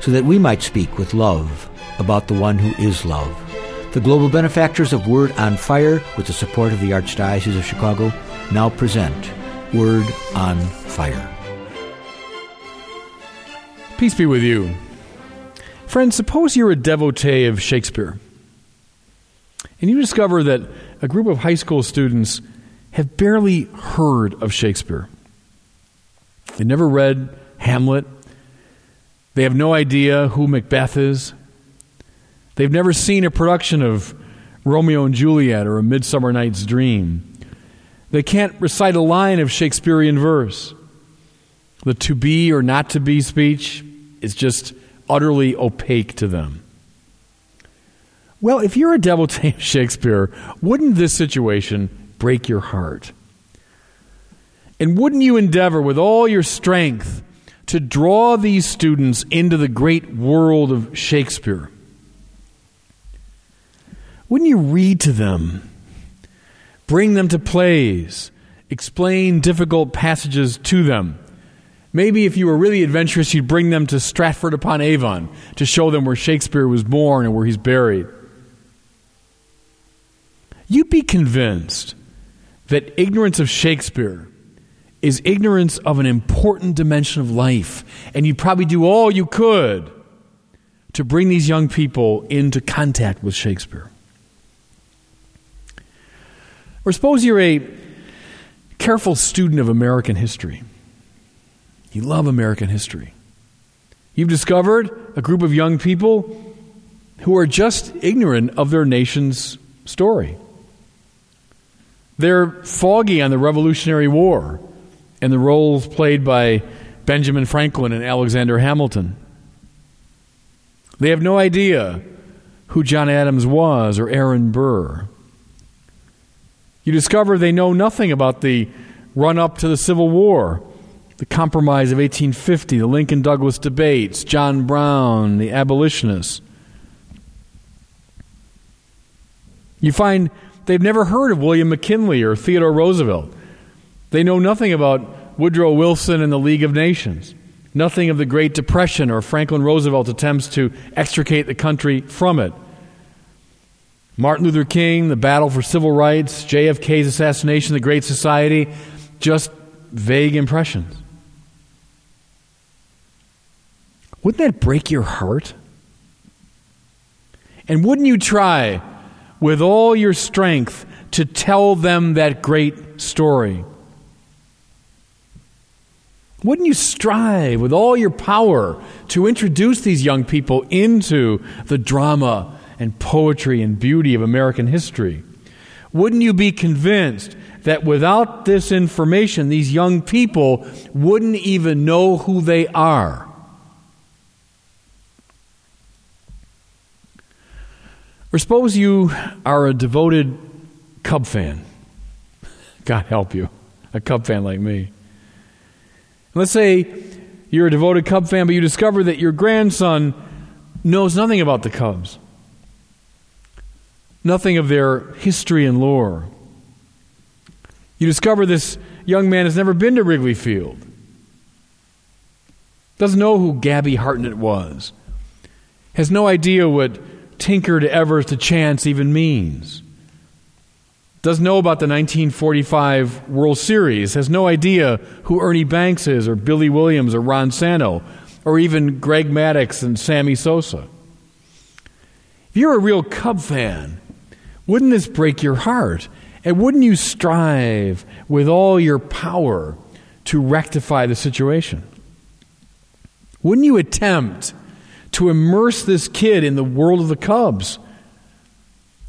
so that we might speak with love about the one who is love. The global benefactors of Word on Fire, with the support of the Archdiocese of Chicago, now present Word on Fire. Peace be with you. Friends, suppose you're a devotee of Shakespeare and you discover that a group of high school students have barely heard of Shakespeare. They never read Hamlet. They have no idea who Macbeth is. They've never seen a production of Romeo and Juliet or A Midsummer Night's Dream. They can't recite a line of Shakespearean verse. The to be or not to be speech is just utterly opaque to them. Well, if you're a devotee of Shakespeare, wouldn't this situation break your heart? And wouldn't you endeavor with all your strength to draw these students into the great world of Shakespeare? Wouldn't you read to them, bring them to plays, explain difficult passages to them? Maybe if you were really adventurous, you'd bring them to Stratford upon Avon to show them where Shakespeare was born and where he's buried you'd be convinced that ignorance of Shakespeare is ignorance of an important dimension of life. And you'd probably do all you could to bring these young people into contact with Shakespeare. Or suppose you're a careful student of American history. You love American history. You've discovered a group of young people who are just ignorant of their nation's story. They're foggy on the Revolutionary War and the roles played by Benjamin Franklin and Alexander Hamilton. They have no idea who John Adams was or Aaron Burr. You discover they know nothing about the run up to the Civil War, the Compromise of 1850, the Lincoln Douglas debates, John Brown, the abolitionists. You find They've never heard of William McKinley or Theodore Roosevelt. They know nothing about Woodrow Wilson and the League of Nations, nothing of the Great Depression or Franklin Roosevelt's attempts to extricate the country from it. Martin Luther King, the battle for civil rights, JFK's assassination, the Great Society, just vague impressions. Wouldn't that break your heart? And wouldn't you try with all your strength to tell them that great story? Wouldn't you strive with all your power to introduce these young people into the drama and poetry and beauty of American history? Wouldn't you be convinced that without this information, these young people wouldn't even know who they are? Or suppose you are a devoted Cub fan. God help you, a Cub fan like me. Let's say you're a devoted Cub fan, but you discover that your grandson knows nothing about the Cubs, nothing of their history and lore. You discover this young man has never been to Wrigley Field, doesn't know who Gabby Hartnett was, has no idea what Tinker to Evers to Chance even means. Doesn't know about the 1945 World Series, has no idea who Ernie Banks is, or Billy Williams, or Ron Santo, or even Greg Maddux and Sammy Sosa. If you're a real Cub fan, wouldn't this break your heart? And wouldn't you strive with all your power to rectify the situation? Wouldn't you attempt to immerse this kid in the world of the Cubs.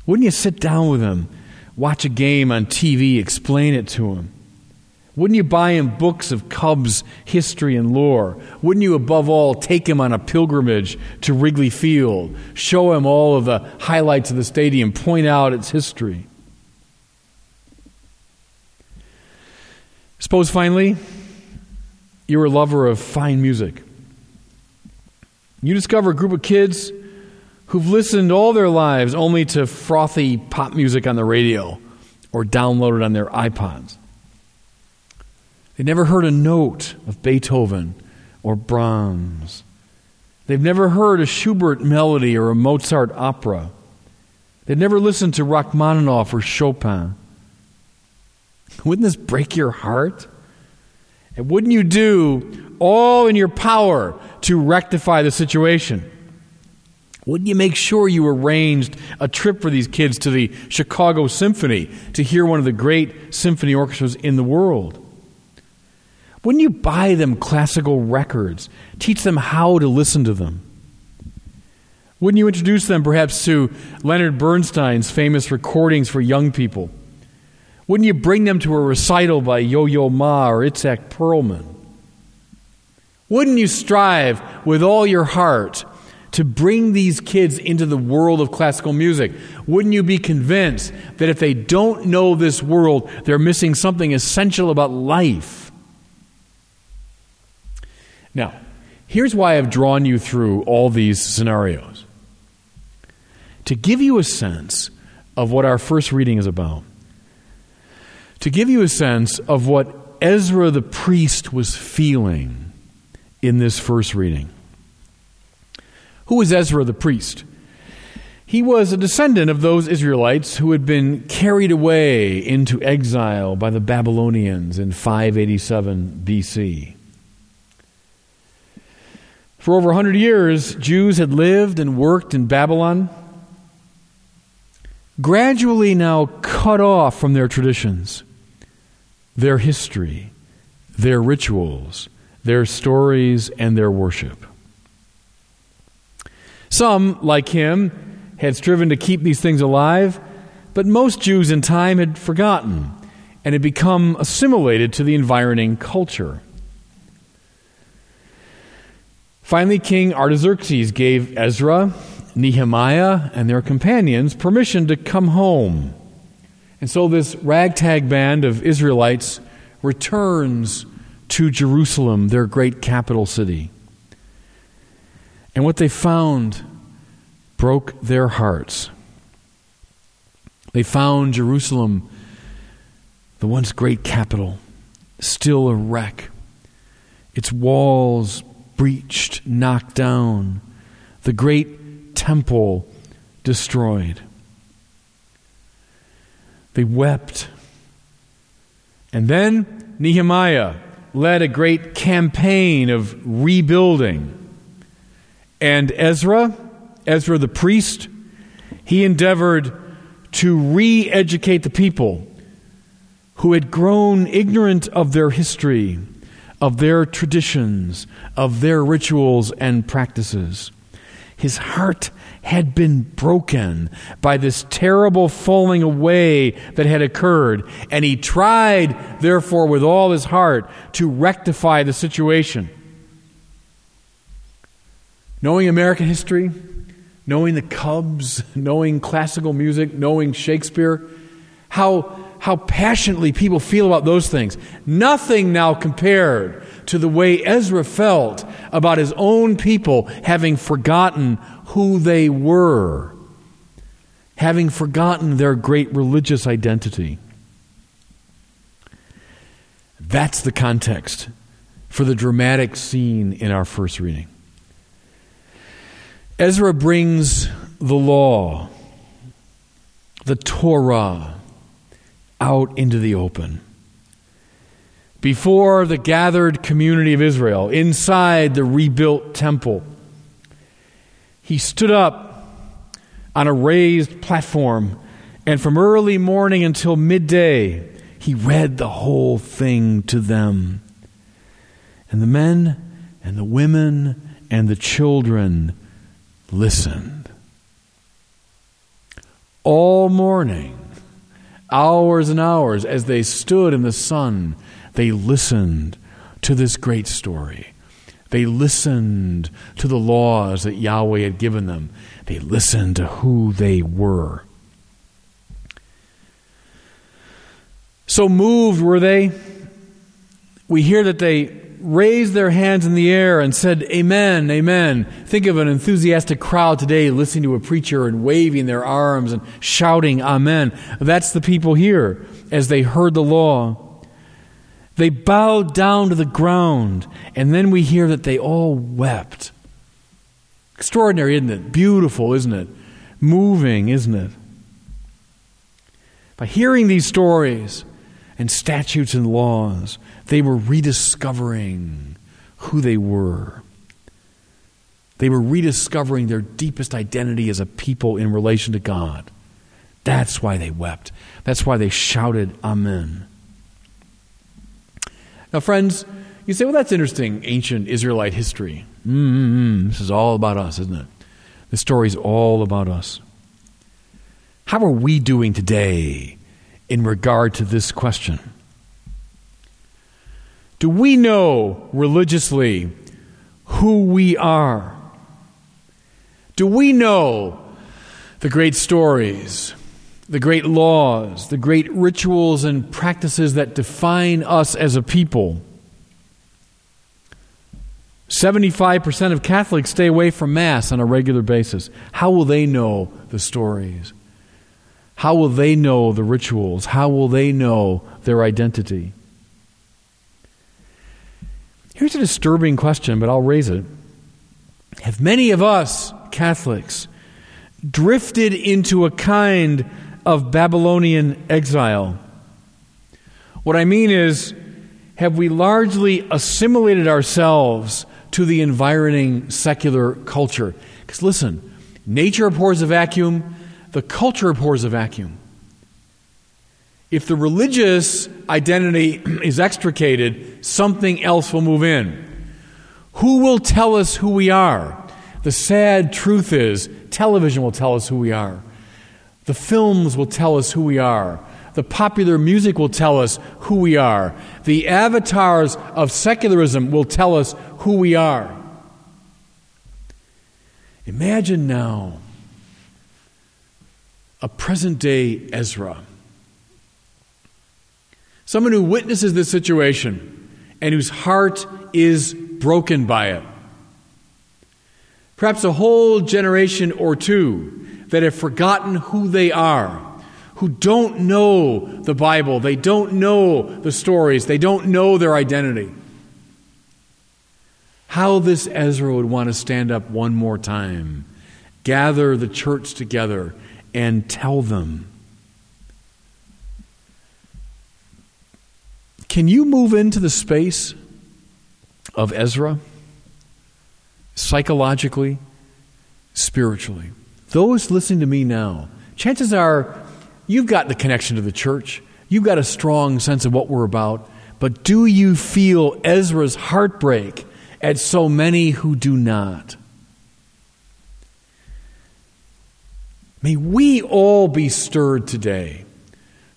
Wouldn't you sit down with him, watch a game on TV, explain it to him? Wouldn't you buy him books of Cubs history and lore? Wouldn't you, above all, take him on a pilgrimage to Wrigley Field, show him all of the highlights of the stadium, point out its history? Suppose finally you're a lover of fine music. You discover a group of kids who've listened all their lives only to frothy pop music on the radio or downloaded on their iPods. They never heard a note of Beethoven or Brahms. They've never heard a Schubert melody or a Mozart opera. They've never listened to Rachmaninoff or Chopin. Wouldn't this break your heart? And wouldn't you do all in your power to rectify the situation? Wouldn't you make sure you arranged a trip for these kids to the Chicago Symphony to hear one of the great symphony orchestras in the world? Wouldn't you buy them classical records? Teach them how to listen to them? Wouldn't you introduce them perhaps to Leonard Bernstein's famous recordings for young people? Wouldn't you bring them to a recital by Yo Yo Ma or Itzhak Perlman? Wouldn't you strive with all your heart to bring these kids into the world of classical music? Wouldn't you be convinced that if they don't know this world, they're missing something essential about life? Now, here's why I've drawn you through all these scenarios to give you a sense of what our first reading is about, to give you a sense of what Ezra the priest was feeling in this first reading. Who was Ezra the priest? He was a descendant of those Israelites who had been carried away into exile by the Babylonians in 587 BC. For over 100 years, Jews had lived and worked in Babylon, gradually now cut off from their traditions, their history, their rituals, their stories, and their worship. Some, like him, had striven to keep these things alive, but most Jews in time had forgotten and had become assimilated to the environing culture. Finally, King Artaxerxes gave Ezra, Nehemiah, and their companions permission to come home. And so this ragtag band of Israelites returns to Jerusalem, their great capital city. And what they found broke their hearts. They found Jerusalem, the once great capital, still a wreck. Its walls breached, knocked down, the great temple destroyed. They wept. And then Nehemiah led a great campaign of rebuilding. And Ezra, Ezra the priest, he endeavored to re educate the people who had grown ignorant of their history of their traditions, of their rituals and practices. His heart had been broken by this terrible falling away that had occurred, and he tried, therefore, with all his heart to rectify the situation. Knowing American history, knowing the Cubs, knowing classical music, knowing Shakespeare, how how passionately people feel about those things. Nothing now compared to the way Ezra felt about his own people having forgotten who they were, having forgotten their great religious identity. That's the context for the dramatic scene in our first reading. Ezra brings the law, the Torah, out into the open. Before the gathered community of Israel, inside the rebuilt temple, he stood up on a raised platform, and from early morning until midday, he read the whole thing to them. And the men and the women and the children listened. All morning, hours and hours as they stood in the sun, they listened to this great story. They listened to the laws that Yahweh had given them. They listened to who they were. So moved were they. We hear that they raised their hands in the air and said, Amen, Amen. Think of an enthusiastic crowd today listening to a preacher and waving their arms and shouting, Amen. That's the people here as they heard the law. They bowed down to the ground, and then we hear that they all wept. Extraordinary, isn't it? Beautiful, isn't it? Moving, isn't it? By hearing these stories and statutes and laws, they were rediscovering who they were. They were rediscovering their deepest identity as a people in relation to God. That's why they wept. That's why they shouted, Amen. Now, friends, you say, well, that's interesting, ancient Israelite history. Mm-hmm. This is all about us, isn't it? This story is all about us. How are we doing today in regard to this question? Do we know religiously who we are? Do we know the great stories, the great laws, the great rituals and practices that define us as a people? 75% of Catholics stay away from Mass on a regular basis. How will they know the stories? How will they know the rituals? How will they know their identity? Here's a disturbing question, but I'll raise it. Have many of us, Catholics, drifted into a kind of Babylonian exile? What I mean is, have we largely assimilated ourselves to the environing secular culture? Because listen, nature abhors a vacuum, the culture abhors a vacuum. If the religious identity is extricated, something else will move in. Who will tell us who we are? The sad truth is, television will tell us who we are. The films will tell us who we are. The popular music will tell us who we are. The avatars of secularism will tell us who we are. Imagine now a present day Ezra Someone who witnesses this situation and whose heart is broken by it. Perhaps a whole generation or two that have forgotten who they are, who don't know the Bible, they don't know the stories, they don't know their identity. How this Ezra would want to stand up one more time, gather the church together, and tell them Can you move into the space of Ezra psychologically, spiritually? Those listening to me now, chances are you've got the connection to the church, you've got a strong sense of what we're about, but do you feel Ezra's heartbreak at so many who do not? May we all be stirred today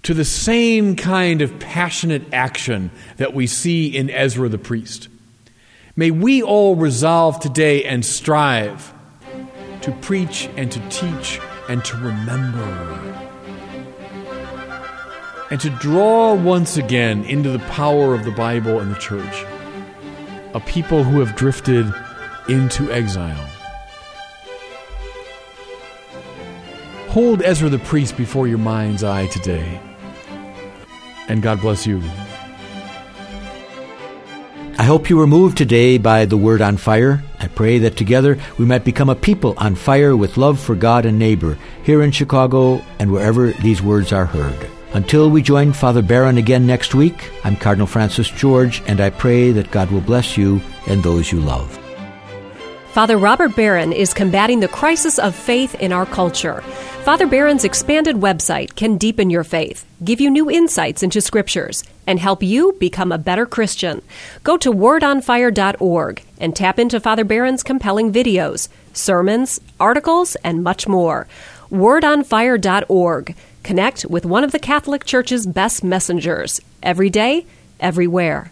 to the same kind of passionate action that we see in Ezra the priest. May we all resolve today and strive to preach and to teach and to remember. And to draw once again into the power of the Bible and the church a people who have drifted into exile. Hold Ezra the priest before your mind's eye today and God bless you. I hope you were moved today by the word on fire. I pray that together we might become a people on fire with love for God and neighbor here in Chicago and wherever these words are heard. Until we join Father Barron again next week, I'm Cardinal Francis George, and I pray that God will bless you and those you love. Father Robert Barron is combating the crisis of faith in our culture. Father Barron's expanded website can deepen your faith, give you new insights into scriptures, and help you become a better Christian. Go to wordonfire.org and tap into Father Barron's compelling videos, sermons, articles, and much more. Wordonfire.org. Connect with one of the Catholic Church's best messengers every day everywhere.